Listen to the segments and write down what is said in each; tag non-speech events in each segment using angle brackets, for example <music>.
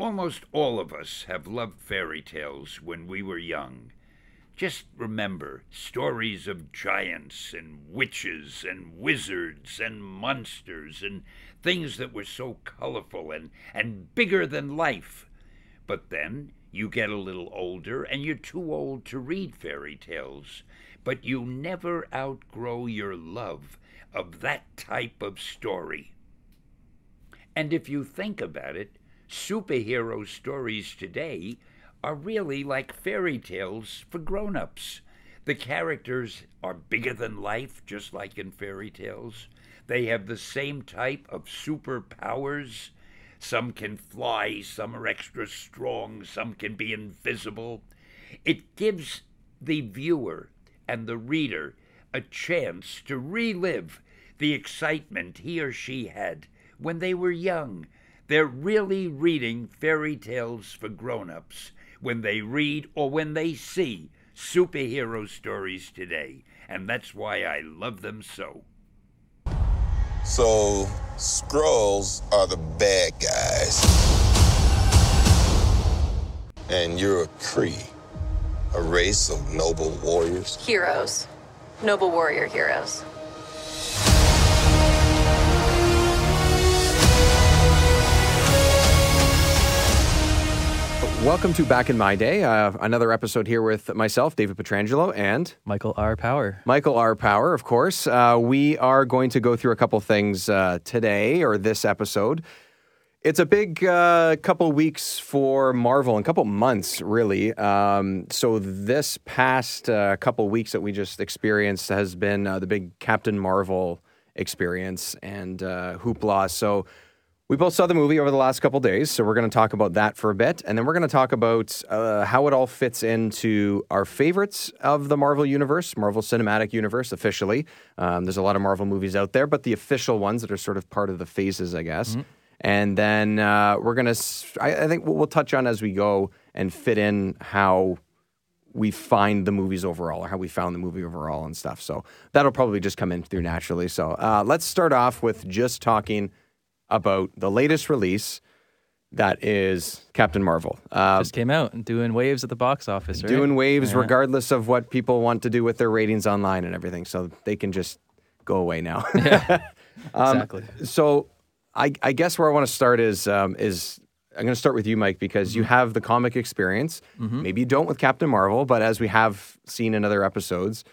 Almost all of us have loved fairy tales when we were young. Just remember stories of giants and witches and wizards and monsters and things that were so colorful and, and bigger than life. But then you get a little older and you're too old to read fairy tales, but you never outgrow your love of that type of story. And if you think about it, superhero stories today are really like fairy tales for grown ups. The characters are bigger than life, just like in fairy tales. They have the same type of superpowers. Some can fly, some are extra strong, some can be invisible. It gives the viewer and the reader a chance to relive the excitement he or she had when they were young. They're really reading fairy tales for grown ups when they read or when they see superhero stories today. And that's why I love them so. So, Skrulls are the bad guys. And you're a Kree, a race of noble warriors. Heroes. Noble warrior heroes. Welcome to Back in My Day, uh, another episode here with myself, David Petrangelo, and Michael R. Power. Michael R. Power, of course. Uh, we are going to go through a couple things uh, today or this episode. It's a big uh, couple weeks for Marvel and couple months, really. Um, so this past uh, couple weeks that we just experienced has been uh, the big Captain Marvel experience and uh, hoopla. So we both saw the movie over the last couple days, so we're going to talk about that for a bit, and then we're going to talk about uh, how it all fits into our favorites of the Marvel universe, Marvel Cinematic Universe, officially. Um, there's a lot of Marvel movies out there, but the official ones that are sort of part of the phases, I guess. Mm-hmm. And then uh, we're going to, I, I think we'll, we'll touch on as we go and fit in how we find the movies overall or how we found the movie overall and stuff. So that'll probably just come in through naturally. So uh, let's start off with just talking about the latest release that is Captain Marvel. Uh, Just came out and doing waves at the box office, right? doing waves Yeah. regardless of what people want to do with their ratings online and everything. So they can just go away now. <laughs> <laughs> Um, exactly. so I, I guess where I want to start is um, is I'm going to start with you, Mike, because Mm-hmm. you have the comic experience. Maybe you don't with Captain Marvel, but as we have seen in other episodes,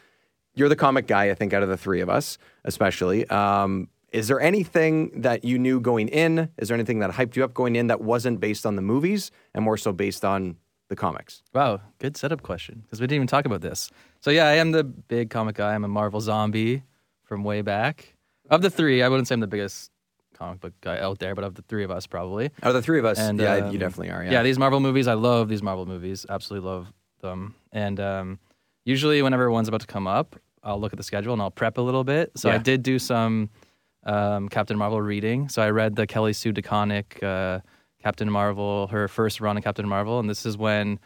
you're the comic guy. I think out of the three of us, especially. Um, is there anything that you knew going in? Is there anything that hyped you up going in that wasn't based on the movies and more so based on the comics? Wow, good setup question because we didn't even talk about this. So yeah, I am the big comic guy. I'm a Marvel zombie from way back. Of the three, I wouldn't say I'm the biggest comic book guy out there, but of the three of us, probably. Out of the three of us, And yeah, um, you definitely are. Yeah. yeah, these Marvel movies, I love these Marvel movies. Absolutely love them. And um, usually, whenever one's about to come up, I'll look at the schedule and I'll prep a little bit. So I did do some um, Captain Marvel reading. So I read the Kelly Sue DeConnick uh, Captain Marvel, her first run of Captain Marvel, and this is when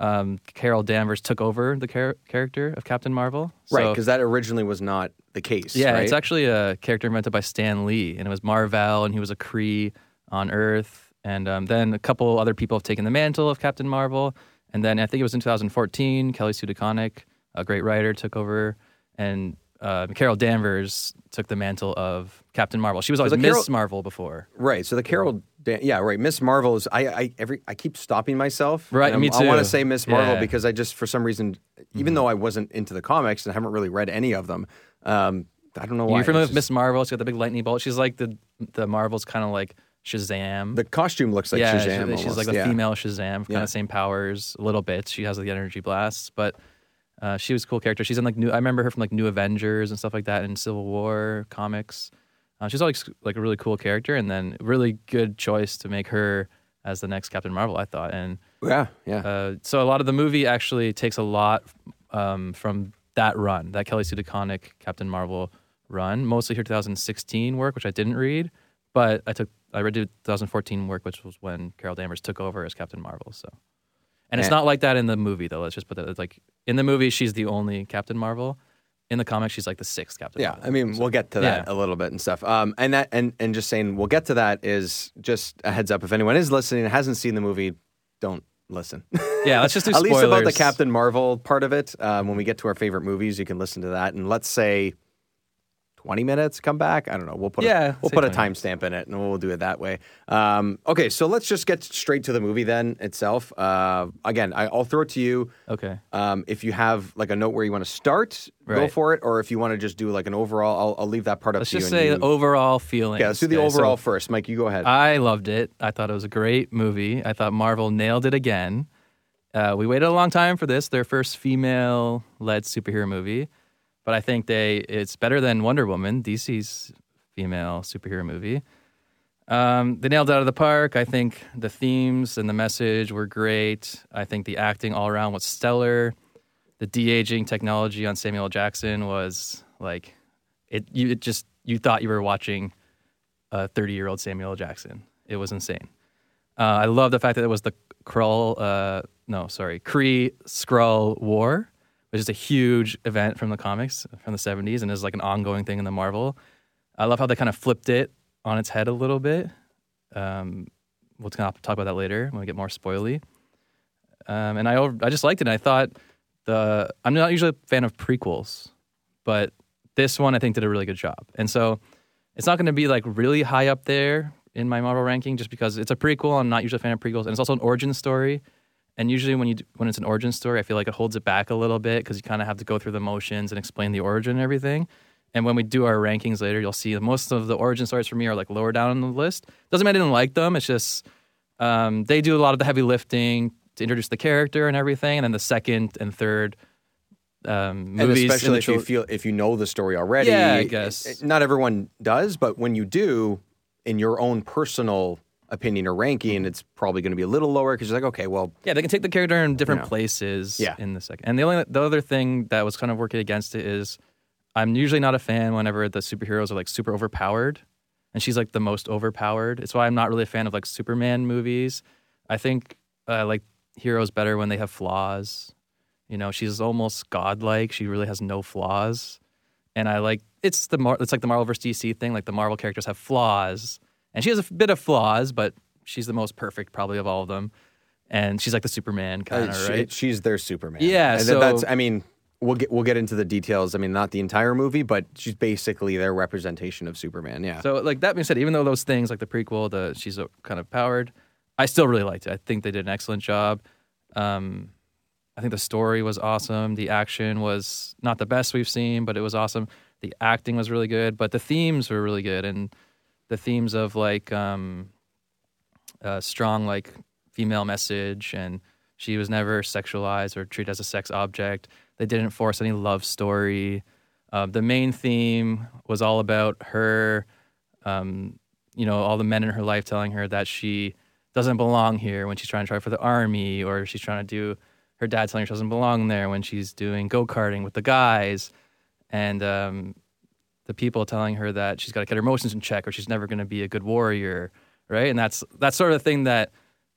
um, Carol Danvers took over the char- character of Captain Marvel. right, because that originally was not the case. yeah, right? it's actually a character invented by Stan Lee, and it was Marvel, and he was a Kree on Earth. And um, then a couple other people have taken the mantle of Captain Marvel. And then I think it was in 2014, Kelly Sue DeConnick, a great writer, took over, and uh, Carol Danvers took the mantle of Captain Marvel. She was always the Miss Carol- Marvel before. Right. So the Carol, Dan- yeah, right. Miss Marvel is. I, I every I keep stopping myself. Right, me I'm- I want to say Miss Marvel Yeah. Because I just for some reason, even though I wasn't into the comics and I haven't really read any of them, um, I don't know why. You're familiar with Miss Marvel? She's got the big lightning bolt. She's like the the Marvel's kind of like Shazam. The costume looks like yeah, Shazam. she- she's like a yeah. female Shazam, kind of same powers, a little bit. She has the energy blasts, but uh, she was a cool character. She's in like new. I remember her from like New Avengers and stuff like that in Civil War comics. Uh, she's always like a really cool character, and then really good choice to make her as the next Captain Marvel. I thought, and Yeah, yeah. uh, so a lot of the movie actually takes a lot um, from that run, that Kelly Sue DeConnick Captain Marvel run, mostly her 2016 work, which I didn't read, but I took I read the 2014 work, which was when Carol Danvers took over as Captain Marvel. So, and it's not like that in the movie though. Let's just put that it's like in the movie she's the only Captain Marvel, in the comics, she's like the sixth Captain Yeah, Marvel. I mean, we'll get to that Yeah. a little bit and stuff. Um, and that and and just saying we'll get to that is just a heads up. If anyone is listening and hasn't seen the movie, don't listen. Yeah, let's just <laughs> do At least about the. Captain Marvel part of it. Um, when we get to our favorite movies, you can listen to that. And let's say twenty minutes, come back. I don't know. We'll put Yeah, a, we'll put a timestamp in it, and we'll do it that way. Um, okay, so let's just get straight to the movie then itself. Uh, again, I, I'll throw it to you. Okay. Um, if you have like a note where you want to start, go for it. Or if you want to just do like an overall, I'll, I'll leave that part up Let's to you. just say you- overall feeling yeah, let's do the Okay, so overall first. Mike, you go ahead. I loved it. I thought it was a great movie. I thought Marvel nailed it again. Uh, we waited a long time for this, their first female-led superhero movie, but I think they it's better than Wonder Woman, DC's female superhero movie. Um, they nailed it out of the park. I think the themes and the message were great. I think the acting all around was stellar. The de aging technology on Samuel Jackson was like it. You it just you thought you were watching a 30 year old Samuel Jackson. It was insane. Uh, I love the fact that it was the Krull, uh, no, sorry, Kree Skrull War, which is a huge event from the comics from the 70s and is like an ongoing thing in the Marvel. I love how they kind of flipped it on its head a little bit. Um, we'll talk about that later when we get more spoily. Um, and I, I just liked it. And I thought the I'm not usually a fan of prequels, but this one I think did a really good job. And so it's not going to be like really high up there in my Marvel ranking just because it's a prequel. I'm not usually a fan of prequels, and it's also an origin story. And usually when you do, when it's an origin story, I feel like it holds it back a little bit because you kind of have to go through the motions and explain the origin and everything. And when we do our rankings later, you'll see that most of the origin stories for me are like lower down on the list. Doesn't mean I didn't like them. It's just um, they do a lot of the heavy lifting to introduce the character and everything, and then the second and third um, movies, in especially if you feel if you know the story already. Yeah, I it- guess. it- not everyone does, but when you do, in your own personal opinion or ranking, mm-hmm. it's probably going to be a little lower because you're like, okay, well, Yeah, they can take the character in different Yeah. places Yeah. in the second. And the only the other thing that was kind of working against it is I'm usually not a fan whenever the superheroes are like super overpowered. And she's like the most overpowered. It's why I'm not really a fan of like Superman movies. I think I like heroes better when they have flaws. You know, she's almost godlike. She really has no flaws. And I like it's the Mar- it's like the Marvel vs DC thing. Like the Marvel characters have flaws, and she has a bit of flaws, but she's the most perfect probably of all of them. And she's like the Superman kind uh, of she- right. she's their Superman. Yeah, and so- that's. I mean, we'll get we'll get into the details. I mean, not the entire movie, but she's basically their representation of Superman. Yeah. So, like that being said, even though those things like the prequel, the she's uh, kind of powered, I still really liked it. I think they did an excellent job. Um, I think the story was awesome. The action was not the best we've seen, but it was awesome. The acting was really good, but the themes were really good, and the themes of like um, strong like female message, and she was never sexualized or treated as a sex object. They didn't force any love story. Uh, the main theme was all about her, um, you know, all the men in her life telling her that she doesn't belong here when she's trying to try for the army, or she's trying to do her dad telling her she doesn't belong there when she's doing go karting with the guys, and um, the people telling her that she's got to get her emotions in check or she's never going to be a good warrior, right? And that's that's sort of the thing that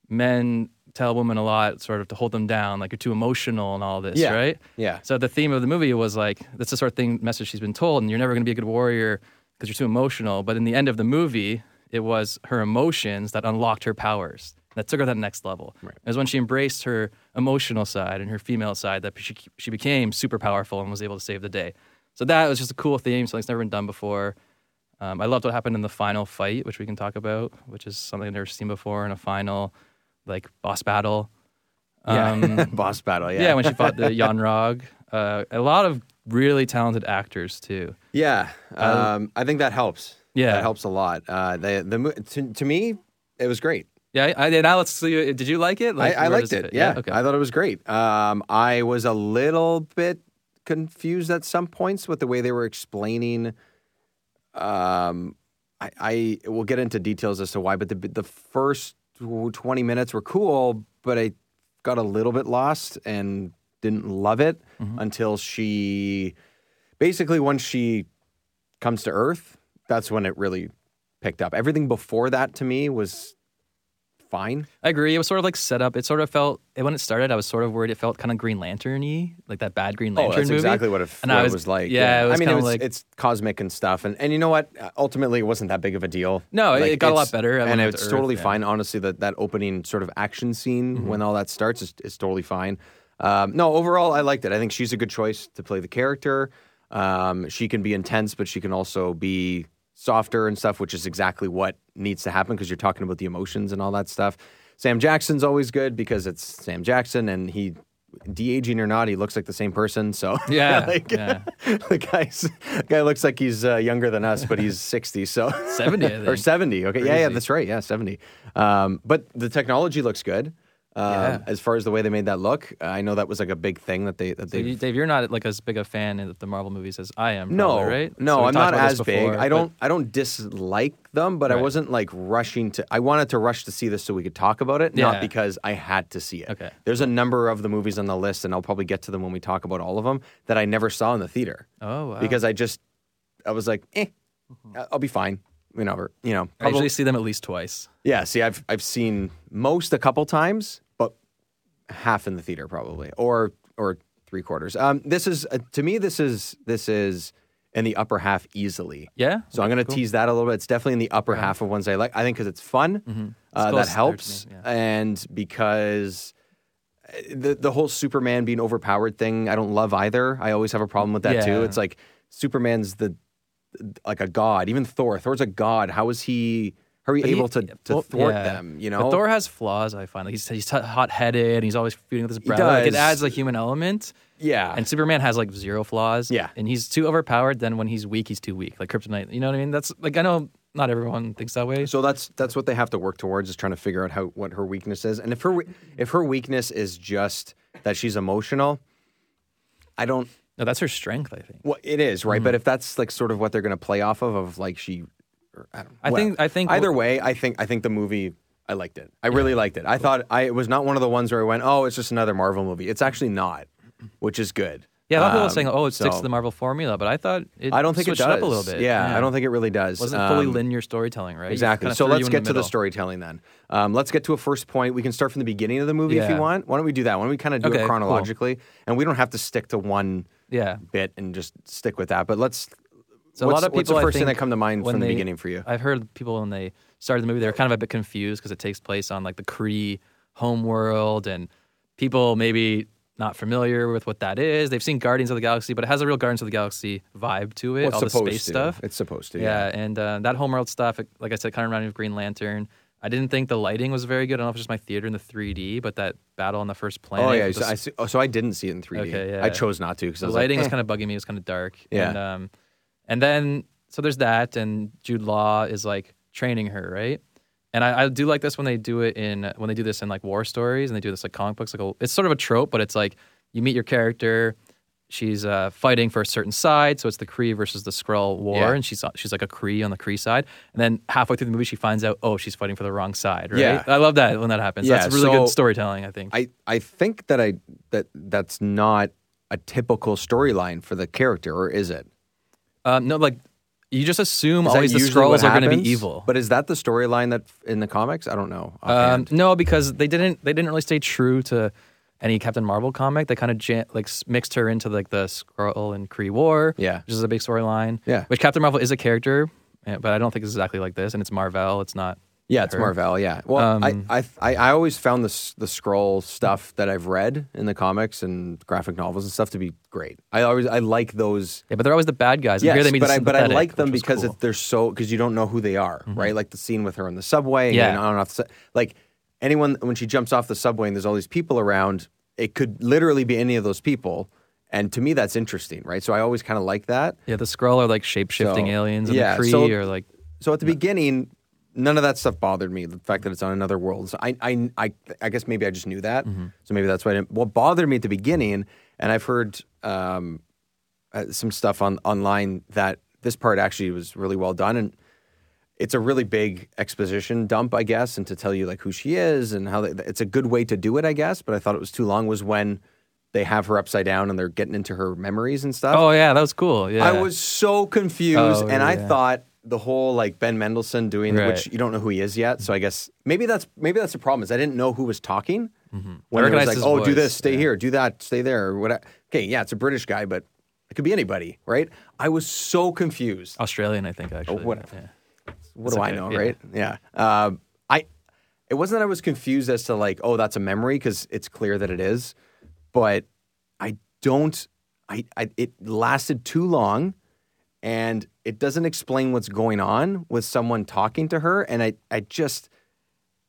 men tell women a lot, sort of to hold them down, like you're too emotional and all this, Yeah. right? yeah. So the theme of the movie was like that's the sort of thing message she's been told, and you're never going to be a good warrior because you're too emotional. But in the end of the movie, it was her emotions that unlocked her powers. That took her to that next level. Right. It was when she embraced her emotional side and her female side that she she became super powerful and was able to save the day. So that was just a cool theme, something that's never been done before. Um, I loved what happened in the final fight, which we can talk about, which is something I've never seen before in a final, like boss battle. Yeah. Um, <laughs> Boss battle. Yeah. yeah. when she fought the <laughs> Yon-Rogg. Uh, a lot of really talented actors too. Yeah, um, I think that helps. Yeah. that helps a lot. Uh, the the to, to me, it was great. Yeah, I, I now let's see. Did you like it? I, I liked does it. fit? Yeah, Okay. I thought it was great. Um, I was a little bit confused at some points with the way they were explaining. Um, I, I will get into details as to why, but the the first twenty minutes were cool, but I got a little bit lost and didn't love it Mm-hmm. until she, basically, once she comes to Earth, that's when it really picked up. Everything before that to me was fine. I agree. It was sort of like set up. It sort of felt when it started. I was sort of worried. It felt kind of Green Lantern-y, like that bad Green Lantern oh, that's movie. exactly what it, And what I it was- was like. yeah, it was I mean, it was, like- it's cosmic and stuff, and and you know what? Ultimately, it wasn't that big of a deal. No, it- it got a lot better. I and it's to totally Earth, yeah. fine. Honestly, that that opening sort of action scene Mm-hmm. when all that starts is, is totally fine. Um, no, overall, I liked it. I think she's a good choice to play the character. Um, she can be intense, but she can also be softer and stuff, which is exactly what needs to happen because you're talking about the emotions and all that stuff. Sam Jackson's always good because it's Sam Jackson and he de aging or not, he looks like the same person. So <laughs> Yeah, <laughs> like, yeah. <laughs> the guy's guy looks like he's uh, younger than us, but he's sixty. So 70, I or seventy. Okay, yeah, yeah, that's right. Yeah, seventy. Um, but the technology looks good. Um, Yeah. As far as the way they made that look, I know that was like a big thing that they that So you, Dave, you're not like as big a fan of the Marvel movies as I am. no, probably, right? no, So I'm not as big. I don't, I don't dislike them, but I wasn't like rushing to. I wanted to rush to see this so we could talk about it, not because I had to see it. Okay. There's a number of the movies on the list, and I'll probably get to them when we talk about all of them that I never saw in the theater Oh, wow. because I just, I was like, eh, I'll be fine. You know, or, you know, I usually see them at least twice. Yeah, see, I've I've seen most a couple times, half in the theater probably, or or three quarters. Um, this is uh, to me, this is this is in the upper half easily. Yeah. So I'm going to tease that a little bit. It's definitely in the upper half of ones I like. I think because it's fun, uh, Mm-hmm. close that helps, me, yeah. and because. uh, The the whole Superman being overpowered thing, I don't love either. I always have a problem with that too. It's like Superman's the like a god. Even Thor, Thor's a god. How is he? How are you But he- able to, to well, thwart yeah. them? You know, But Thor has flaws. I find like he's he's hot headed and he's always feuding with his He brother. Like, it adds a human element. yeah, And Superman has like zero flaws. Yeah. And he's too overpowered. Then when he's weak, he's too weak. Like Kryptonite. You know what I mean? That's like I know not everyone thinks that way. so that's that's what they have to work towards is trying to figure out how what her weakness is. And if her if her weakness is just that she's emotional, I don't. No, that's her strength. I think. Well, it is right, Mm-hmm. but if that's like sort of what they're going to play off of, of like she, or, I don't. I well, think- I think- either way, I think I think the movie. I liked it. I really liked it. I thought I it was not one of the ones where I went, "Oh, it's just another Marvel movie." It's actually not, which is good. Yeah, a lot of people Um, are saying, "Oh, it sticks so- to the Marvel formula," but I thought it I don't think it does. up a little bit. Yeah, I don't think it really does. It wasn't fully Um, linear storytelling, right? Exactly. kinda So let's you in get to the storytelling then. Um, let's get to a first point. We can start from the beginning of the movie if you want. Why don't we do that? Why don't we kind of do Okay, it cool. chronologically? And we don't have to stick to one Yeah. bit and just stick with that. But let's. So a lot of people. what's the first thing that come to mind from the beginning for you? I've heard people when they started the movie, they're kind of a bit confused because it takes place on like the Kree homeworld, and people maybe not familiar with what that is. They've seen Guardians of the Galaxy, but it has a real Guardians of the Galaxy vibe to it. Well, it's all the space to. stuff. It's supposed to. yeah, Yeah. and uh, that homeworld stuff, like I said, kind of reminded me of Green Lantern. I didn't think the lighting was very good. I don't know if it's just my theater in the 3D, but that battle on the first planet. Oh yeah. So the I, see, oh, so I didn't see it in 3D. Okay, yeah. I chose not to because the I was lighting like, was eh. kind of bugging me. It was kind of dark. Yeah. And, um, and then so there's that, and Jude Law is like training her, right? And I, I do like this when they do it in when they do this in like war stories, and they do this like comic books. Like a, it's sort of a trope, but it's like you meet your character. She's uh, fighting for a certain side, so it's the Kree versus the Skrull war, Yeah. and she's she's like a Kree on the Kree side. And then halfway through the movie, she finds out, oh, she's fighting for the wrong side. Right? Yeah. I love that when that happens. Yeah, That's really so good storytelling. I think. I I think that I that that's not a typical storyline for the character, or is it? Um, no, like you just assume always the Skrulls are going to be evil. But is that the storyline that in the comics? I don't know. Um, no, because they didn't. They didn't really stay true to any Captain Marvel comic. They kind of like mixed her into like the Skrull and Kree War. Yeah. which is a big storyline. Yeah. which Captain Marvel is a character, eh, but I don't think it's exactly like this. And it's Marvel. It's not. Yeah, it's. Marvel. Yeah. Well, Um, I, I I I always found this the Skrull stuff that I've read in the comics and graphic novels and stuff to be great. I always I like those. Yeah, but they're always the bad guys. And Yes, here they made but I but I like them because cool. Mm-hmm. they're so because you don't know who they are, right? Like the scene with her in the subway. Yeah. getting on and off the, like anyone when she jumps off the subway and there's all these people around. It could literally be any of those people, and to me that's interesting, right? So I always kind of like that. yeah, the Skrull are like shape shifting So, aliens, and yeah, the Kree so- are like So at the beginning, none of that stuff bothered me. The fact that it's on another world. So I, I, I, I guess maybe I just knew that. Mm-hmm. So maybe that's why I didn't. What bothered me at the beginning, and I've heard um, uh, some stuff on online that this part actually was really well done, and it's a really big exposition dump, I guess, and to tell you like who she is and how they, it's a good way to do it, I guess. But I thought it was too long. Was when they have her upside down and they're getting into her memories and stuff. oh yeah, that was cool. Yeah, I was so confused, Oh, and I thought the whole like Ben Mendelsohn doing Right. which you don't know who he is yet. So I guess maybe that's maybe that's the problem is I didn't know who was talking Mm-hmm. I when it was like, oh, do this, stay yeah. here, do that, stay there, or whatever. Okay, yeah, it's a British guy, but it could be anybody, right? I was so confused. Australian, I think actually. whatever. Yeah. What do I know, yeah. right? Yeah. Um, I. It wasn't that I was confused as to like, oh, that's a memory because it's clear that it is, but I don't. I, I it lasted too long, and it doesn't explain what's going on with someone talking to her, and I I just.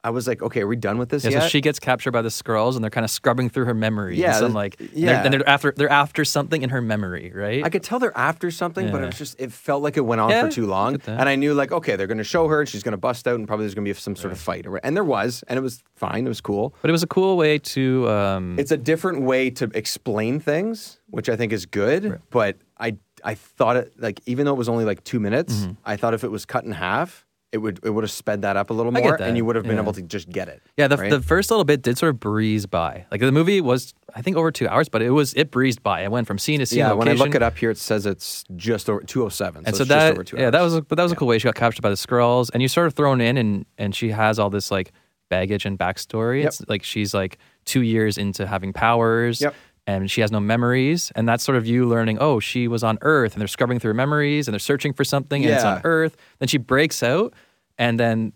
I was like, okay, are we done with this Yeah, yet? so she gets captured by the Skrulls, and they're kind of scrubbing through her memory. Yeah, and like yeah. they're, and they're after they're after something in her memory, right? I could tell they're after something, but it was just it felt like it went on Yeah, for too long. And I knew like, okay, they're gonna show her and she's gonna bust out and probably there's gonna be some sort of fight. Or, and there was, and it was fine, it was cool. but it was a cool way to. Um, It's a different way to explain things, which I think is good. But I I thought it like even though it was only like two minutes, Mm-hmm. I thought if it was cut in half, it would it would have sped that up a little more, and you would have been yeah. able to just get it. yeah, the, right? the first little bit did sort of breeze by. Like the movie was, I think, over two hours, but it was it breezed by. It went from scene to scene. yeah, when I look it up here, it says it's just over two oh seven. and so, so it's that just over two yeah, that was a, but that was a cool way. She got captured by the Skrulls, and you sort of thrown in, and and she has all this like baggage and backstory. Yep. It's like she's like two years into having powers. Yep. And she has no memories, and that's sort of you learning. Oh, she was on Earth, and they're scrubbing through her memories, and they're searching for something, and it's on Earth. Then she breaks out, and then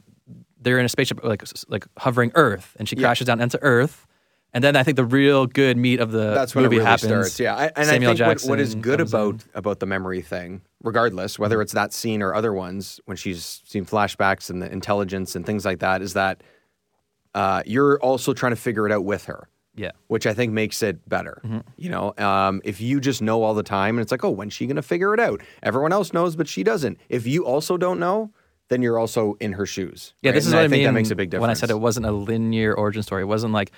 they're in a spaceship, like like hovering Earth, and she Yeah. crashes down into Earth. And then I think the real good meat of the that's when movie it really happens. starts. Yeah, I, and Samuel I think what, what is Jackson good comes in. about about the memory thing, regardless whether it's that scene or other ones, when she's seen flashbacks and the intelligence and things like that, is that uh, you're also trying to figure it out with her. Yeah, Which I think makes it better. Mm-hmm. You know, um, if you just know all the time and it's like, oh, when's she going to figure it out? Everyone else knows, but she doesn't. If you also don't know, then you're also in her shoes. Yeah, right? this is And what I, I think mean. that makes a big difference. When I said it wasn't a linear origin story, it wasn't like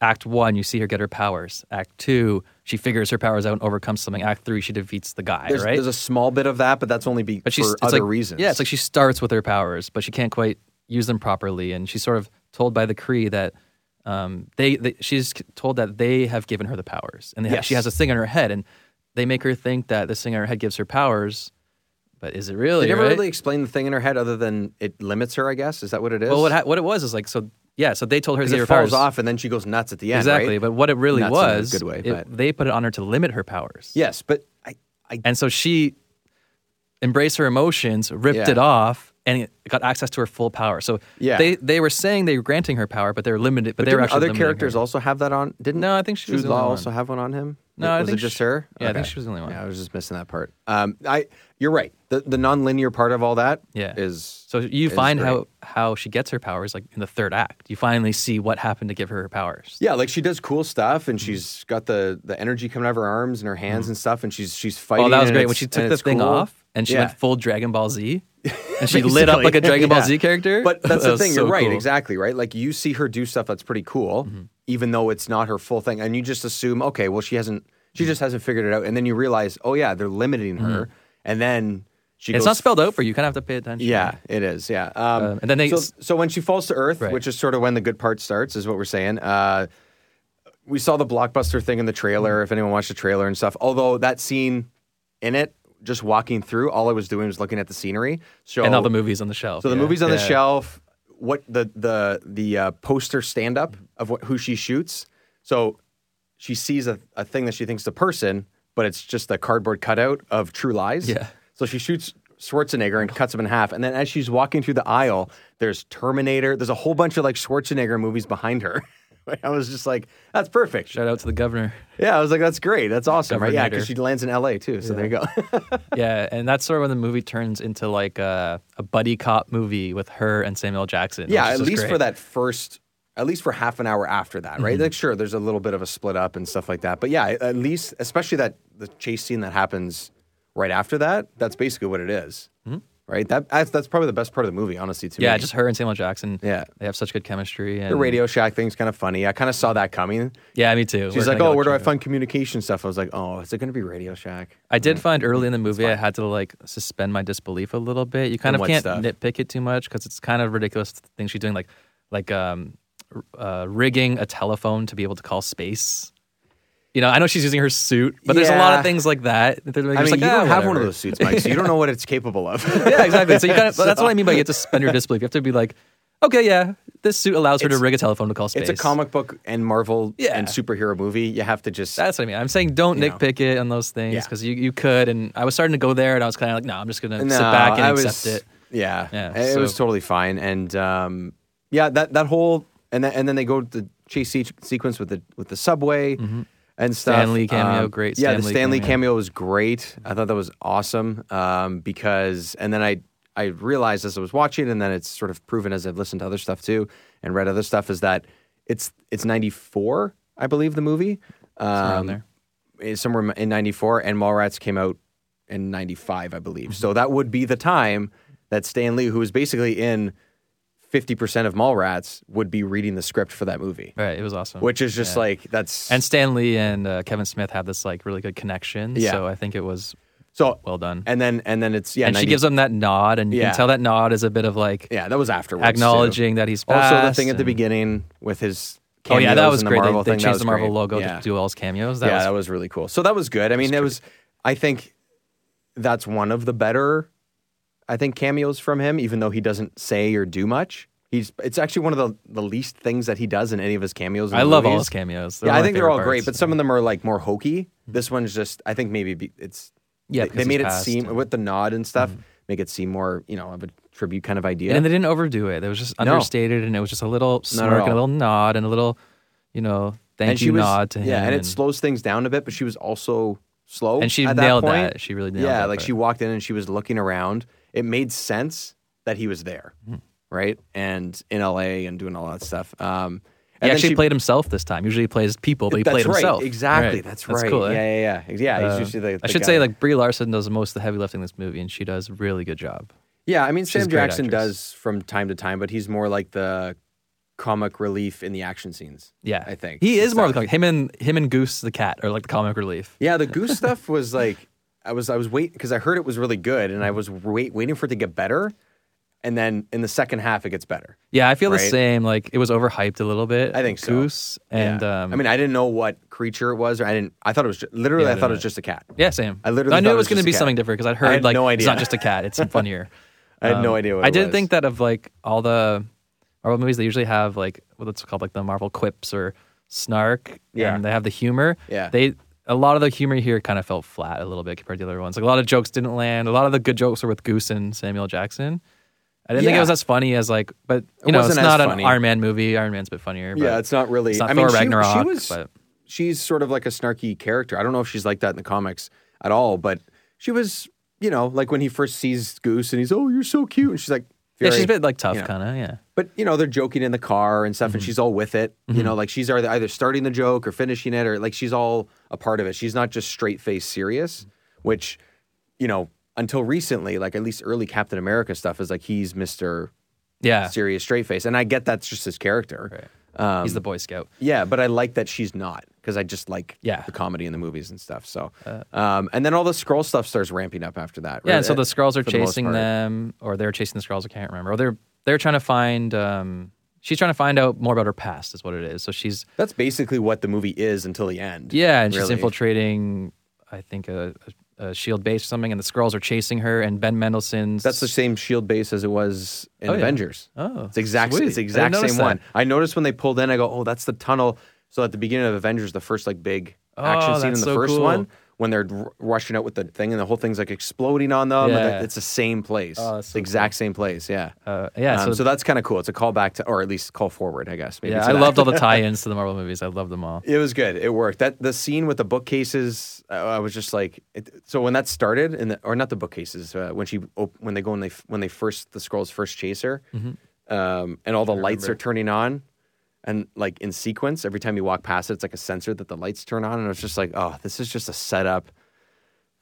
Act One, you see her get her powers. Act Two, she figures her powers out and overcomes something. Act Three, she defeats the guy. there's, right? there's a small bit of that, but that's only be but she's for it's other like, reasons. Yeah, it's like she starts with her powers, but she can't quite use them properly, and she's sort of told by the Kree that. Um, they, they she's told that they have given her the powers, and they ha- she has this thing in her head, and they make her think that this thing in her head gives her powers, but is it really? They never right? really explain the thing in her head other than it limits her, I guess. Is that what it is? Well, what ha- what it was is like so. Yeah, so they told her it falls powers. off and then she goes nuts at the end. exactly, right? but what it really Nuts a was, good way, it- but- they put it on her to limit her powers. Yes, but I, I and so she embraced her emotions, ripped Yeah. it off, and got access to her full power. So Yeah. they they were saying they were granting her power, but they were limited. But, but they were actually other characters her. also have that on? Didn't No, I think she Jude the Law also have one on him? No, I was think it just she- her? yeah, I think she was the only one. Yeah, I was just missing that part. Um, I, you're right. The the non-linear part of all that Yeah. is So you is find great. how how she gets her powers like in the third act. You finally see what happened to give her her powers. Yeah, like she does cool stuff, Mm-hmm. and she's got the the energy coming out of her arms and her hands and stuff, and she's she's fighting. Oh, that was great when she took the thing cool. off and she Yeah. went full Dragon Ball Z, and she lit up like a Dragon Ball yeah. Z character. But that's That the thing. so You're right. cool. Mm-hmm. Exactly right. Like you see her do stuff that's pretty cool, even though it's not her full thing, and you just assume, okay, well, she hasn't. She just hasn't figured it out, and then you realize, oh yeah, they're limiting her, and then she. Mm-hmm. It's goes not spelled out for you. You kind of have to pay attention. Yeah, it is. Yeah. Um, Um, and then they- So, so when she falls to Earth, Right. which is sort of when the good part starts, is what we're saying. Uh, we saw the blockbuster thing in the trailer. If anyone watched the trailer and stuff, although that scene in it, just walking through, all I was doing was looking at the scenery. So and all the movies on the shelf. so the yeah. movie's on the shelf. What the the the uh, poster stand up of what, who she shoots. So she sees a, a thing that she thinks is a person, but it's just a cardboard cutout of True Lies. Yeah. So she shoots Schwarzenegger and cuts him in half, and then as she's walking through the aisle, there's Terminator. There's a whole bunch of like Schwarzenegger movies behind her. <laughs> <laughs> I was just like, that's perfect. Shout out to the governor. Yeah, I was like, that's great. That's awesome, right? Yeah, because she lands in L.A. too. So there you go. <laughs> yeah, and that's sort of when the movie turns into like a, a buddy cop movie with her and Samuel Jackson. Yeah, at least for that first, at least for half an hour after that, right? Mm-hmm. Like, sure, there's a little bit of a split up and stuff like that, but yeah, at least, especially that the chase scene that happens right after that, that's basically what it is, mm-hmm. Right? That that's, that's probably the best part of the movie, honestly. To Yeah, me. just her and Samuel Jackson. Yeah. they have such good chemistry. And the Radio Shack thing's kind of funny. I kind of saw that coming. Yeah, me too. She's We're like, "Oh, where do I check it out." find communication stuff?" I was like, "Oh, is it going to be Radio Shack?" I did find early in the movie I had to like suspend my disbelief a little bit. You kind In of can't stuff? nitpick it too much because it's kind of ridiculous things she's doing, like like um, uh, rigging a telephone to be able to call space. You know, I know she's using her suit, but there's a lot Yeah. of things like that. that they're I just mean, like, you "Ah, don't have one of those suits, Mike, so you don't know what it's capable of. <laughs> yeah, exactly. So you kind of <laughs> that's what I mean by you have to suspend your disbelief. You have to be like, okay, yeah, this suit allows her to It's- rig a telephone to call space. It's a comic book and Marvel Yeah. and superhero movie. You have to just That's what I mean. I'm saying don't You know. nitpick it on those things Yeah. because you, you could. And I was starting to go there, and I was kind of like, no, I'm just gonna No, sit back and I accept it. Yeah, Yeah, it so- was totally fine. And um, yeah, that that whole and then and then they go to the chase se- sequence with the with the subway and stuff. Um, Stan Lee cameo, great Yeah, Stan the Lee Stanley cameo. cameo was great. I thought that was awesome um, because and then I I realized as I was watching, and then it's sort of proven as I've listened to other stuff too and read other stuff is that it's it's ninety four, I believe, the movie. Um, around there. is somewhere in 94 and Mallrats came out in 95 I believe. Mm-hmm. So that would be the time that Stan Lee who was basically in 50% of Mallrats would be reading the script for that movie. Right, it was awesome. Which is just Yeah. like that's and Stan Lee and uh, Kevin Smith have this like really good connection. Yeah. So I think it was so well done. and then and then it's yeah and she gives him that nod, and you Yeah. can tell that nod is a bit of like yeah that was afterwards too. acknowledging that he's also the passed thing at the beginning with his Oh yeah, that was the great. They- Marvel they, thing, that changed the Marvel great. logo yeah. to do all his cameos. That yeah, was that was really cool. So that was good. I mean, it was. I think that's one of the better. I think cameos from him, even though he doesn't say or do much. He's. It's actually one of the the least things that he does in any of his cameos. I love all movies. his cameos. They're Yeah, I think they're all great, but some of them are like more hokey. This one's just. I think maybe be, it's. Yeah, they, they made it seem and- Mm-hmm. with the nod and stuff, make it seem more you know of a tribute kind of idea. And they didn't overdo it. It was just No. understated, and it was just a little smirk and a little nod and a little, you know, thank and you was, nod to him. Yeah, and it slows things down a bit, but she was also slow. and she nailed that, that. She really nailed yeah, that like she walked in and she was looking around. It made sense that he was there, Hmm. right? And in LA and doing all that stuff. Um, He actually she- played himself this time. Usually he plays people, but he played right, himself. Exactly, Right. that's right. cool. eh? Yeah, yeah, yeah. Yeah, he's Uh, usually the, I should guy. say, like Brie Larson does most of the heavy lifting in this movie, and she does a really good job. yeah. I mean, she's Sam Jackson does from time to time, but he's more like the comic relief in the action scenes. Yeah, I think he is more of the comic. Him and him and Goose the cat are like the comic relief. Yeah, the goose stuff was like I was I was waiting because I heard it was really good, and I was wait, waiting for it to get better, and then in the second half it gets better. Yeah, I feel the same. Like it was overhyped a little bit. I think so. Goose and Yeah. um, I mean, I didn't know what creature it was, or I didn't. I thought it was just, literally. Yeah, I I thought it was just a cat. yeah, same. I literally I knew it was going to be something different because I'd heard had like no it's idea. not just a cat; it's funnier. <laughs> I had no Um, idea what I it did was. think that of like all the Marvel movies, they usually have like what's called like the Marvel quips or snark. Yeah. and they have the humor. Yeah. they a lot of the humor here kind of felt flat a little bit compared to the other ones. Like a lot of jokes didn't land. A lot of the good jokes were with Goose and Samuel Jackson. I didn't think it was as funny as like, but you It know, it's wasn't as not an. Iron Man movie. Iron Man's a bit funnier. Yeah, but it's not really. It's not I mean, Thor she, Ragnarok, she was. but She's sort of like a snarky character. I don't know if she's like that in the comics at all, but she was. You know, like when he first sees Goose and he's, oh, you're so cute, and she's like, yeah, very, she's a bit like tough, you know. kind of. Yeah. But you know, they're joking in the car and stuff, Mm-hmm. and she's all with it. You know, like she's either either starting the joke or finishing it, or like she's all a part of it. She's not just straight face serious, which, you know, until recently, like at least early Captain America stuff is like he's Mister Yeah. serious straight face, and I get that's just his character. Right. Um, He's the Boy Scout. yeah, but I like that she's not because I just like Yeah. Uh, the comedy in the movies and stuff. So, um, and then all the Skrull stuff starts ramping up after that. Yeah, right? and so the Skrulls are For the chasing part. them, or they're chasing the Skrulls. I can't remember. Or they're they're trying to find. Um, she's trying to find out more about her past, is what it is. So she's That's basically what the movie is until the end. yeah, and she's infiltrating. I think a, a, a shield base or something, and the Skrulls are chasing her. And Ben Mendelsohn's That's the same shield base as it was in Oh, yeah. Avengers. Oh, It's exact. sweet. It's the exact same that. one. I noticed when they pulled in. I go, oh, that's the tunnel. So at the beginning of Avengers, the first like big oh, action Oh, scene in the so first cool. one, when they're r- rushing out with the thing and the whole thing's like exploding on them, Yeah. it- it's the same place. Oh, so the exact same place. Yeah. Uh, yeah, Um, so, so, that's kind of cool. It's a callback to, or at least call forward, I guess. Maybe yeah, I loved all the <laughs> tie-ins to the Marvel movies. I loved them all. It was good. It worked. That the scene with the bookcases, uh, I was just like, it, so when that started, and or not the bookcases, uh, when she op- when they go and they when they first the Skrulls first chase her, um, and all the lights are turning on, and like in sequence, every time you walk past it, it's like a sensor that the lights turn on, and it's just like, oh, this is just a setup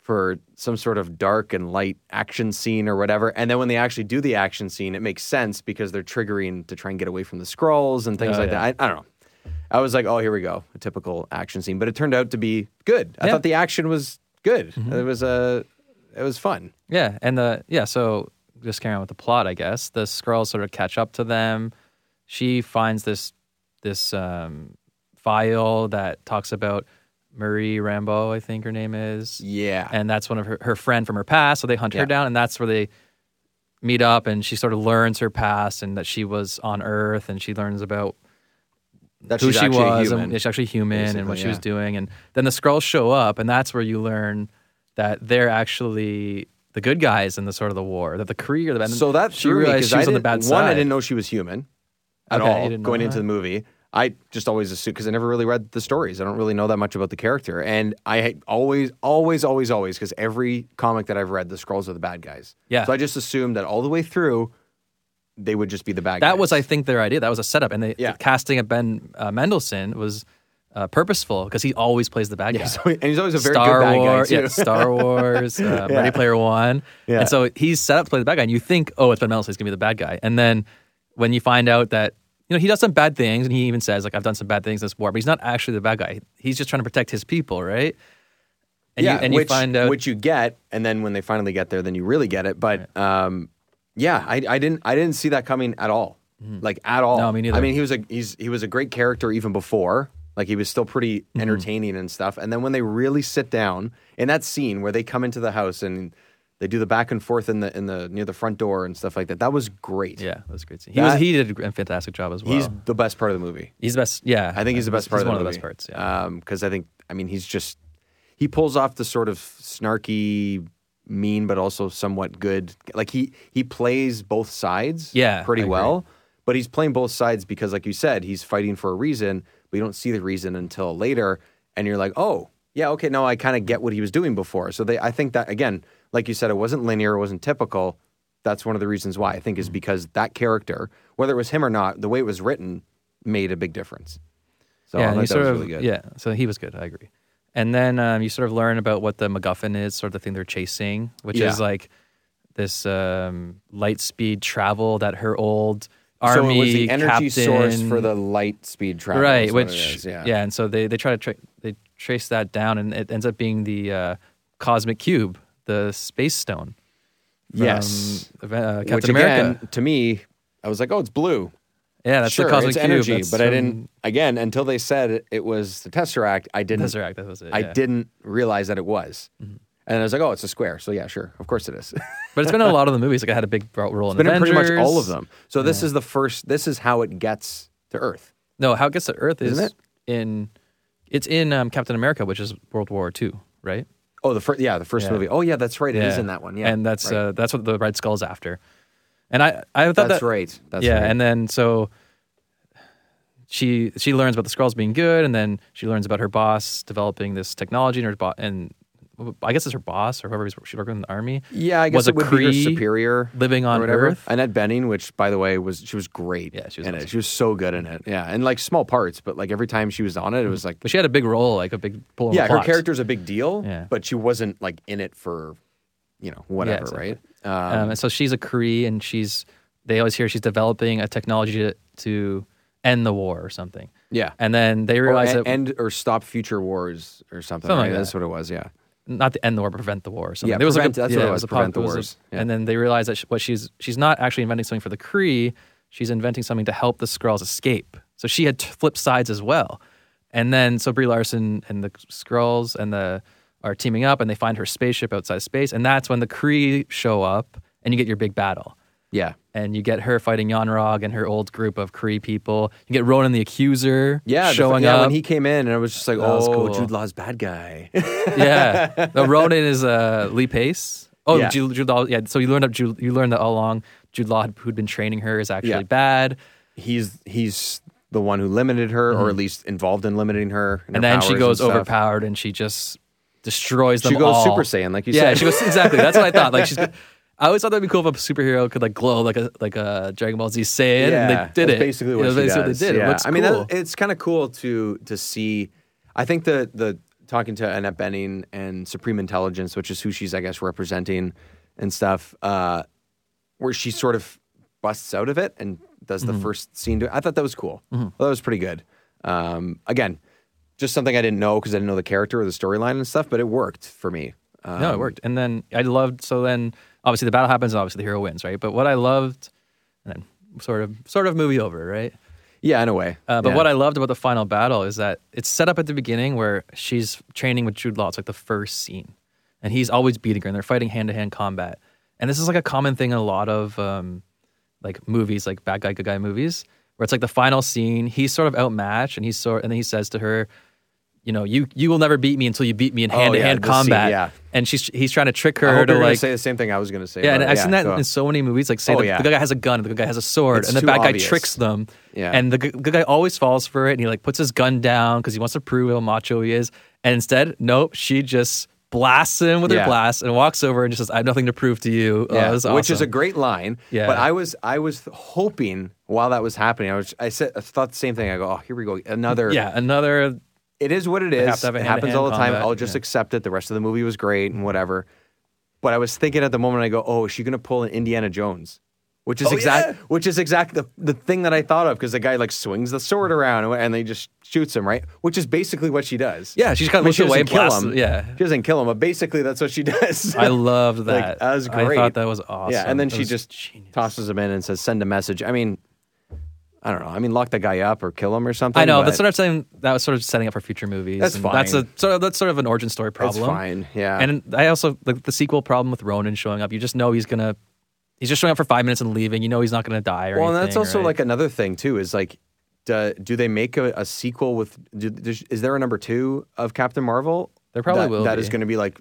for some sort of dark and light action scene or whatever. And then when they actually do the action scene, it makes sense because they're triggering to try and get away from the Skrulls and things Oh, like yeah. that. I, I don't know. I was like, oh, here we go, a typical action scene. But it turned out to be good. I Yeah. thought the action was good. It was uh, it was fun. Yeah, and the yeah, so just carrying on with the plot, I guess the Skrulls sort of catch up to them. She finds this this um, file that talks about Marie Rambeau, I think her name is. Yeah. and that's one of her, her friend from her past. So they hunt Yeah. her down, and that's where they meet up, and she sort of learns her past and that she was on Earth, and she learns about that who she was, human. and she's actually human, and basically, what she was doing, and then the Skrulls show up, and that's where you learn that they're actually the good guys in the sort of the war, that the Kree are the bad. So that she me she was I on the bad one, side. I didn't know she was human at Okay, all going into the movie. I just always assume because I never really read the stories. I don't really know that much about the character, and I always, always, always, always because every comic that I've read, the Skrulls are the bad guys. Yeah. So I just assumed that all the way through, they would just be the bad. Guys. That guys. was, I think, their idea. That was a setup, and they, Yeah. the casting of Ben uh, Mendelsohn was uh, purposeful because he always plays the bad guy. Yeah, so- and he's always a very Star good bad Wars, guy too. yeah, Star <laughs> Wars, uh, Yeah. Ready Player One, Yeah. and so he's set up to play the bad guy, and you think, oh, it's Ben Mendelsohn, he's gonna be the bad guy, and then when you find out that you know he does some bad things, and he even says like I've done some bad things in this war, but he's not actually the bad guy. He's just trying to protect his people, right? And yeah, you, and which, you find out which you get, and then when they finally get there, then you really get it. But um, yeah, I, I didn't I didn't see that coming at all, like at all. Mm-hmm. No, me neither. I mean, he was a he's he was a great character even before. Like he was still pretty Mm-hmm. entertaining and stuff. And then when they really sit down in that scene where they come into the house and they do the back and forth in the in the near the front door and stuff like that, that was great. yeah, that was a great. Scene. He was he did a fantastic job as well. He's the best part of the movie. he's the best. Yeah, I think he's the best part he's of the one of the movie. best parts. Yeah. Um, because I think I mean he's just he pulls off the sort of snarky, mean, but also somewhat good. Like he he plays both sides, Yeah, pretty I agree. well. But he's playing both sides because, like you said, he's fighting for a reason. But you don't see the reason until later, and you're like, oh. Yeah, okay. No, I kind of get what he was doing before. So they, I think that again, like you said, it wasn't linear, it wasn't typical. That's one of the reasons why I think is because that character, whether it was him or not, the way it was written made a big difference. So I yeah, thought that sort was of really good. yeah. So he was good. I agree. And then um, you sort of learn about what the MacGuffin is, sort of the thing they're chasing, which Yeah. is like this um, light speed travel that her old so army it was the energy source captain- for the light speed travel, right, is what it which is, yeah. and so they they try to tra- they trace that down, and it ends up being the uh, cosmic cube, the space stone. from, yes. uh, Captain Which America. again, to me, I was like, oh, it's blue. yeah, that's sure, the cosmic it's cube. energy, that's but I didn't. Again, until they said it, it was the Tesseract, I didn't. Tesseract. That was it. I yeah. Mm-hmm. didn't realize that it was. And I was like, oh, it's a square. So yeah, sure, of course it is. But it's been in a lot of the <laughs> movies. Like I had a big role in Been in pretty much all of them. So this is the first. This is how it gets to Earth. No, how it gets to Earth is Isn't it? in it's in um, Captain America, which is World War II, right? Oh, the first. Yeah, the first Yeah. movie. Oh yeah, that's right. It is in that one. Yeah, and that's right. uh, that's what the Red Skull's after. And I I thought that's that right. That's yeah, right. and then so she she learns about the Skrulls being good, and then she learns about her boss developing this technology, and her bo- and I guess it's her boss or whoever she worked with in the army. Yeah, I guess was it a would be her superior living or on whatever. Earth. Annette Bening, which by the way was she was great. Yeah, she was in it. She was so good in it. Yeah, and like small parts, but like every time she was on it, it was like But she had a big role, like a big pull. yeah, her plot. character's a big deal. Yeah. but she wasn't like in it for you know whatever, exactly. right? Um, and so she's a Kree, and she's they always hear she's developing a technology to, to end the war or something. yeah, And then they or realize end, that end or stop future wars or something. Something right? like that. That's what it was. Yeah, not to end the war, but prevent the war. Or something. Yeah, There was prevent- like a, that's what yeah, it was, a prevent the it was a- wars. Yeah. And then they realize that she, what she's she's not actually inventing something for the Kree. She's inventing something to help the Skrulls escape. So she had flipped sides as well. And then so Brie Larson and the Skrulls and the are teaming up, and they find her spaceship outside space, and that's when the Kree show up, and you get your big battle. yeah, And you get her fighting Yon-Rogg and her old group of Kree people. You get Ronan the Accuser yeah. the- showing yeah, up. when he came in, and I was just like, That oh, cool. Jude Law's bad guy. <laughs> yeah. No, Ronan is uh, Lee Pace. Oh, Yeah. Jude, Jude Law. Yeah. So you learned up. Jude, you learned that all along. Jude Law, who'd been training her, is actually Yeah. bad. he's he's the one who limited her, or at least involved in limiting her. Mm-hmm. And her then she goes and overpowered, and she just destroys them She goes all. Super Saiyan, like you yeah, said. she goes exactly. That's what I thought. Like she's. <laughs> I always thought that'd be cool if a superhero could like glow like a like a Dragon Ball Z Saiyan. and they did that's it. Basically, what Yeah, she that's does. what they did. Yeah. I mean, cool. that, it's kind of cool to to see. I think the the talking to Annette Bening and Supreme Intelligence, which is who she's I guess representing and stuff, uh, where she sort of busts out of it and does Mm-hmm. the first scene. To, I thought that was cool. Well, that was pretty good. Um, again, just something I didn't know because I didn't know the character or the storyline and stuff, but it worked for me. Um, no, it worked. And then I loved. So then, obviously, the battle happens, and obviously the hero wins, right? But what I loved, and then sort of, sort of movie over, right? Yeah, in a way. Uh, but Yeah. what I loved about the final battle is that it's set up at the beginning where she's training with Jude Law. It's like the first scene, and he's always beating her, and they're fighting hand to hand combat. And this is like a common thing in a lot of um, like movies, like bad guy, good guy movies, where it's like the final scene. He's sort of outmatched, and he's sort, and then he says to her, "You know, you you will never beat me until you beat me in Oh, hand to yeah, hand the scene, combat." yeah. And she's he's trying to trick I her to like say the same thing I was going to say. yeah, and I've it. seen that in so many movies. Like, say Oh, the, yeah. the good guy has a gun, the good guy has a sword, It's and the bad guy tricks them. Yeah. And the good guy always falls for it, and he like puts his gun down because he wants to prove how macho he is. And instead, nope, she just blasts him with Yeah. her blast and walks over and just says, "I have nothing to prove to you." Oh, Yeah, it was which is a great line. Yeah. But I was I was hoping while that was happening, I was I said I thought the same thing. I go, oh, here we go, another. yeah, another it is what it is. have have it happens all the time. combat, I'll just yeah. accept it. The rest of the movie was great and whatever. But I was thinking at the moment, I go, oh, is she going to pull an Indiana Jones? Which is Oh, exact, yeah. which is exact the, the thing that I thought of because the guy like swings the sword around and, and they just shoots him right, which is basically what she does. Yeah, she just kinda I mean, she away doesn't kill him. yeah. she doesn't kill him, but basically that's what she <laughs> does. I loved Like, that. that was I great. thought that was awesome. Yeah, and then That she just genius. tosses him in and says, "Send a message." I mean, I don't know. I mean, lock the guy up or kill him or something. I know that's sort of saying that was sort of setting up for future movies. That's and That's a fine. sort of that's sort of an origin story problem. fine. Yeah, And I also like the sequel problem with Ronan showing up. You just know he's gonna he's just showing up for five minutes and leaving. You know he's not gonna die or well, and that's also right? like another thing too. Is like, do, do they make a, a sequel with? Do, is there a number two of Captain Marvel? There probably that, will That be. is going to be like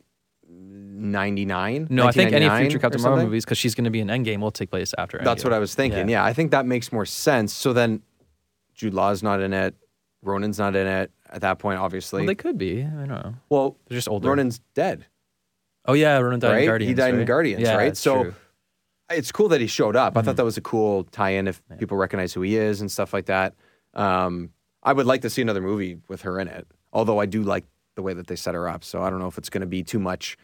ninety nine. no. I think any future Captain Marvel movies because she's gonna be in Endgame will take place after. That's Endgame. what I was thinking. Yeah. I think that makes more sense. So then, Jude Law's not in it. Ronan's not in it at that point. Obviously, Well, they could be. I don't know. well, They're just older. Ronan's dead. Oh yeah, Ronan died Right? in He Guardians. died in right? Guardians, Yeah, right? So- true. it's cool that he showed up. Mm-hmm. I thought that was a cool tie-in if people recognize who he is and stuff like that. Um, I would like to see another movie with her in it. Although I do like the way that they set her up, so I don't know if it's going to be too much.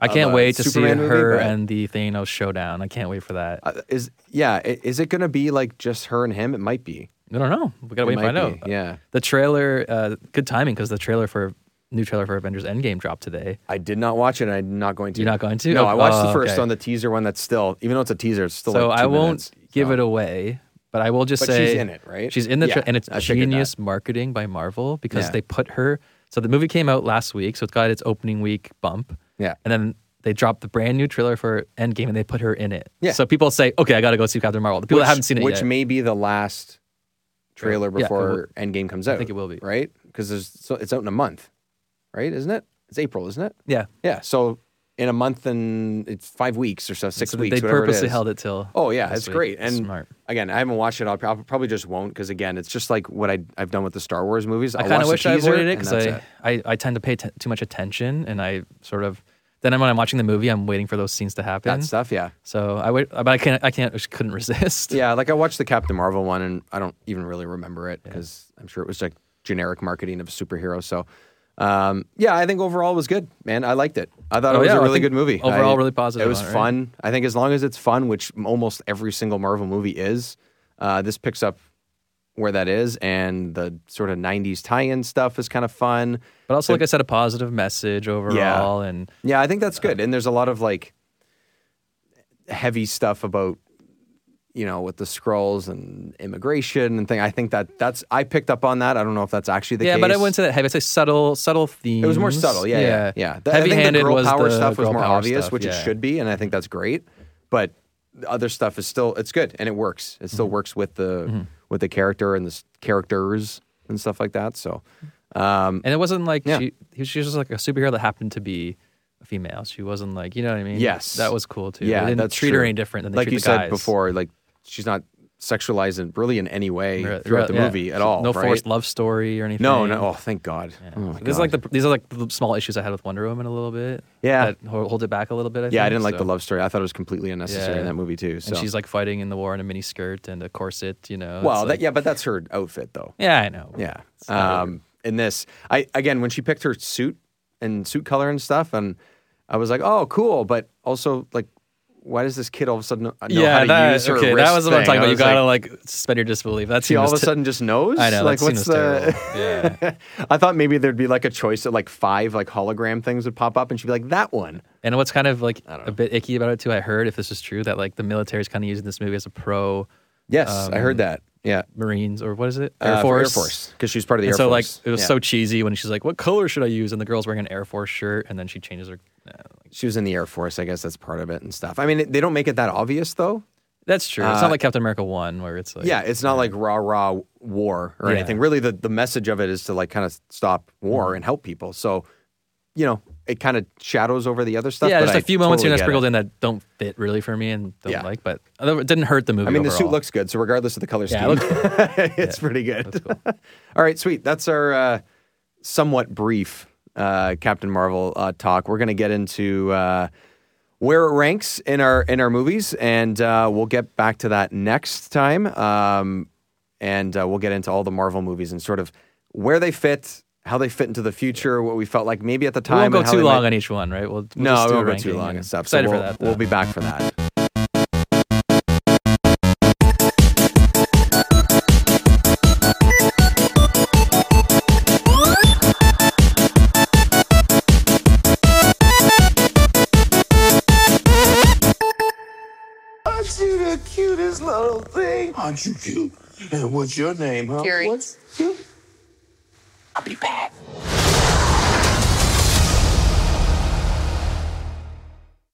I can't wait to Superman see movie, her but- and the Thanos showdown. I can't wait for that. Uh, is yeah? i- Is it going to be like just her and him? It might be. I don't know. We gotta It wait and might find out. Yeah, The trailer, uh, good timing because the trailer for new trailer for Avengers Endgame dropped today. I did not watch it. and I'm not going to. You're not going to? No, I watched the oh, first okay. on the teaser one. That's still, even though it's a teaser, it's still. so like I two won't minutes, give so. it away, but I will just But say she's in it, right? She's in the tra- Yeah, and it's I figured genius marketing by Marvel because Yeah. they put her. So the movie came out last week, so it's got its opening week bump. Yeah. and then they dropped the brand new trailer for Endgame and they put her in it. Yeah. So people say, okay, I got to go see Captain Marvel. The people which, that haven't seen it which yet. may be the last trailer Yeah, before Endgame comes out. I think it will be. right because there's so it's out in a month, right? Isn't it? It's April, isn't it? yeah. Yeah. So in a month and it's five weeks or so, six So weeks. They whatever it purposely held it till. Oh yeah, it's week. great. And Smart. again, I haven't watched it. I'll, I'll probably just won't because again, it's just like what I I've done with the Star Wars movies. I I'll kind of wish I avoided it because I. I, I tend to pay t- too much attention and I sort of then when I'm watching the movie I'm waiting for those scenes to happen. that stuff. Yeah. So I would, but I can't I can't just couldn't <laughs> resist. Yeah, like I watched the Captain Marvel one, and I don't even really remember it because I'm sure it was like generic marketing of a superhero. So, um, yeah, I think overall it was good, man. I liked it. I thought Oh, it was yeah, a really good movie. overall I- really positive It was it, right? fun. I think as long as it's fun, which almost every single Marvel movie is, uh, this picks up where that is, and the sort of '90s tie-in stuff is kind of fun. But also, like I said, a positive message overall, and Yeah, I think that's good. And there's a lot of like heavy stuff about you know with the Skrulls and immigration and thing. I think that that's I picked up on that. I don't know if that's actually the yeah. case. But I wouldn't say that heavy. I'd say subtle, subtle themes. It was more subtle. Yeah, yeah, yeah. The- I think the Heavy-handed girl was power the stuff was girl more power obvious, stuff, which it should be, and I think that's great. But the other stuff is still it's good and it works. It Mm-hmm. still works with the with the character and the characters and stuff like that. So. Um, And it wasn't like Yeah. she, was- she was just like a superhero that happened to be a female. She wasn't like you know what I mean. Yes. that was cool too. Yeah, they didn't treat her any different than they like treat you the said guys. before, like she's not sexualized in really in any way Throughout- throughout the yeah. movie at all. No right? forced love story or anything. No, no. Oh, thank God. Yeah. Oh This is God. like the these are like the small issues I had with Wonder Woman a little bit. Yeah. that ho- hold it back a little bit. I yeah, I didn't like so. the love story. I thought it was completely unnecessary Yeah. in that movie too. So And she's like fighting in the war in a mini skirt and a corset. You know. well, that, like- yeah, but that's her outfit though. yeah, I know. Yeah. Um, in this, I again when she picked her suit and suit color and stuff, and I was like, oh, cool. But also like, why does this kid all of a sudden know yeah, how to that, use her okay, wrist that was what I'm thing? talking about. You gotta like, like, suspend your disbelief. That's she all of a sudden just knows. I know. Like what's the? Yeah. <laughs> I thought maybe there'd be like a choice of like five like hologram things would pop up, and she'd be like that one. And what's kind of like a bit icky about it too, I heard if this is true that like the military is kind of using this movie as a pro Yes, I heard um, that. Yeah. Marines or what is it? Uh, Air for Force. Air Force. Because she was part of the And Air so like it was Yeah. so cheesy when she's like, "What color should I use?" And the girl's wearing an Air Force shirt, and then she changes her. uh, like- She was in the Air Force. I guess that's part of it and stuff. I mean, they don't make it that obvious though. That's true. it's Uh, not like Captain America one where it's like Yeah, it's not like rah rah war or Yeah. anything. Really, the, the message of it is to like kind of stop war and help people. So, you know, it kind of shadows over the other stuff. yeah, I a few moments here totally and get sprinkled in that don't fit really for me and don't Yeah. like, but it didn't hurt the movie. I mean, the suit looks good. So regardless of the color Yeah, scheme, it <laughs> it's pretty good. That's cool. <laughs> All right, sweet. That's our uh, somewhat brief uh, Captain Marvel uh, talk. We're going to get into uh, where it ranks in our in our movies, and uh, we'll get back to that next time. Um, and uh, we'll get into all the Marvel movies and sort of where they fit, how they fit into the future, what we felt like maybe at the time. We time. won't go and how too long might- on each one, right? We'll, we'll no, just it do a won't go too long and and stuff. So Excited we'll, for that. we'll be back for that. Aren't you the cutest little thing? Aren't you cute? And what's your name, huh? Fury. What's you? I'll be back.